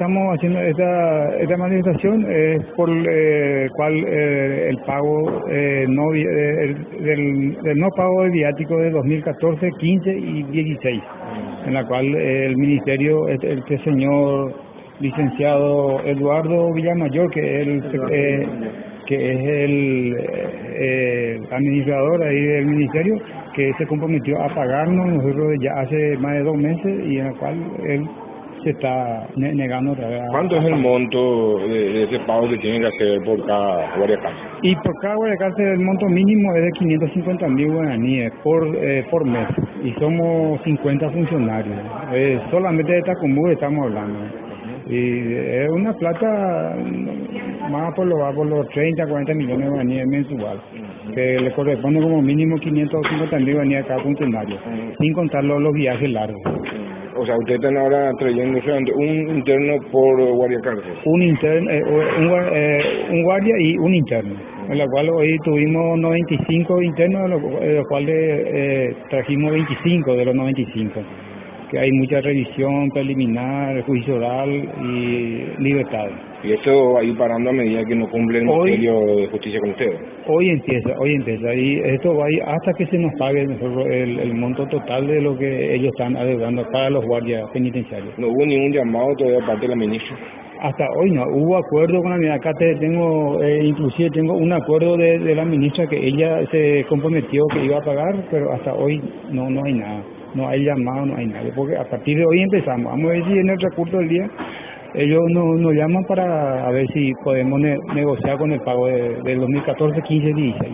estamos haciendo esta, esta manifestación es por eh, cual eh, el pago eh, no eh, del, del, no pago de viático de 2014, 15 y 16, en la cual el ministerio, este, este señor licenciado Eduardo Villamayor, que es el, que es el administrador ahí del ministerio, que se comprometió a pagarnos nosotros ya hace más de dos meses y en la cual él se está negando. ¿Cuánto es el monto de, ese pago que tienen que hacer por cada guardia cárcel? Y por cada guardia cárcel el monto mínimo es de 550 mil guaraníes por, eh, por mes y somos 50 funcionarios. Eh, solamente de Tacumú estamos hablando. Y es una plata más por, lo, por los 30, 40 millones de guaraníes mensual, que le corresponde como mínimo 550 mil guaraníes a cada funcionario, sin contar los, los viajes largos. O sea, ustedes están ahora trayendo un interno por guardia cárcel. Un, interno, eh, un, eh, un, guardia y un interno, en la cual hoy tuvimos 95 internos, de los, cuales eh, trajimos 25 de los 95 que hay mucha revisión preliminar, juicio oral y libertad. ¿Y esto va a ir parando a medida que no cumple el Ministerio de Justicia con ustedes? Hoy empieza, hoy empieza. Y esto va a ir hasta que se nos pague el, el monto total de lo que ellos están adeudando para los guardias penitenciarios. ¿No hubo ningún llamado todavía parte de la ministra? Hasta hoy no, hubo acuerdo con la ministra. Acá tengo, eh, inclusive tengo un acuerdo de, de la ministra que ella se comprometió que iba a pagar, pero hasta hoy no, no hay nada no hay llamado, no hay nadie, porque a partir de hoy empezamos. Vamos a ver si en el transcurso del día ellos nos, nos llaman para a ver si podemos negociar con el pago de, del 2014, 15, 16.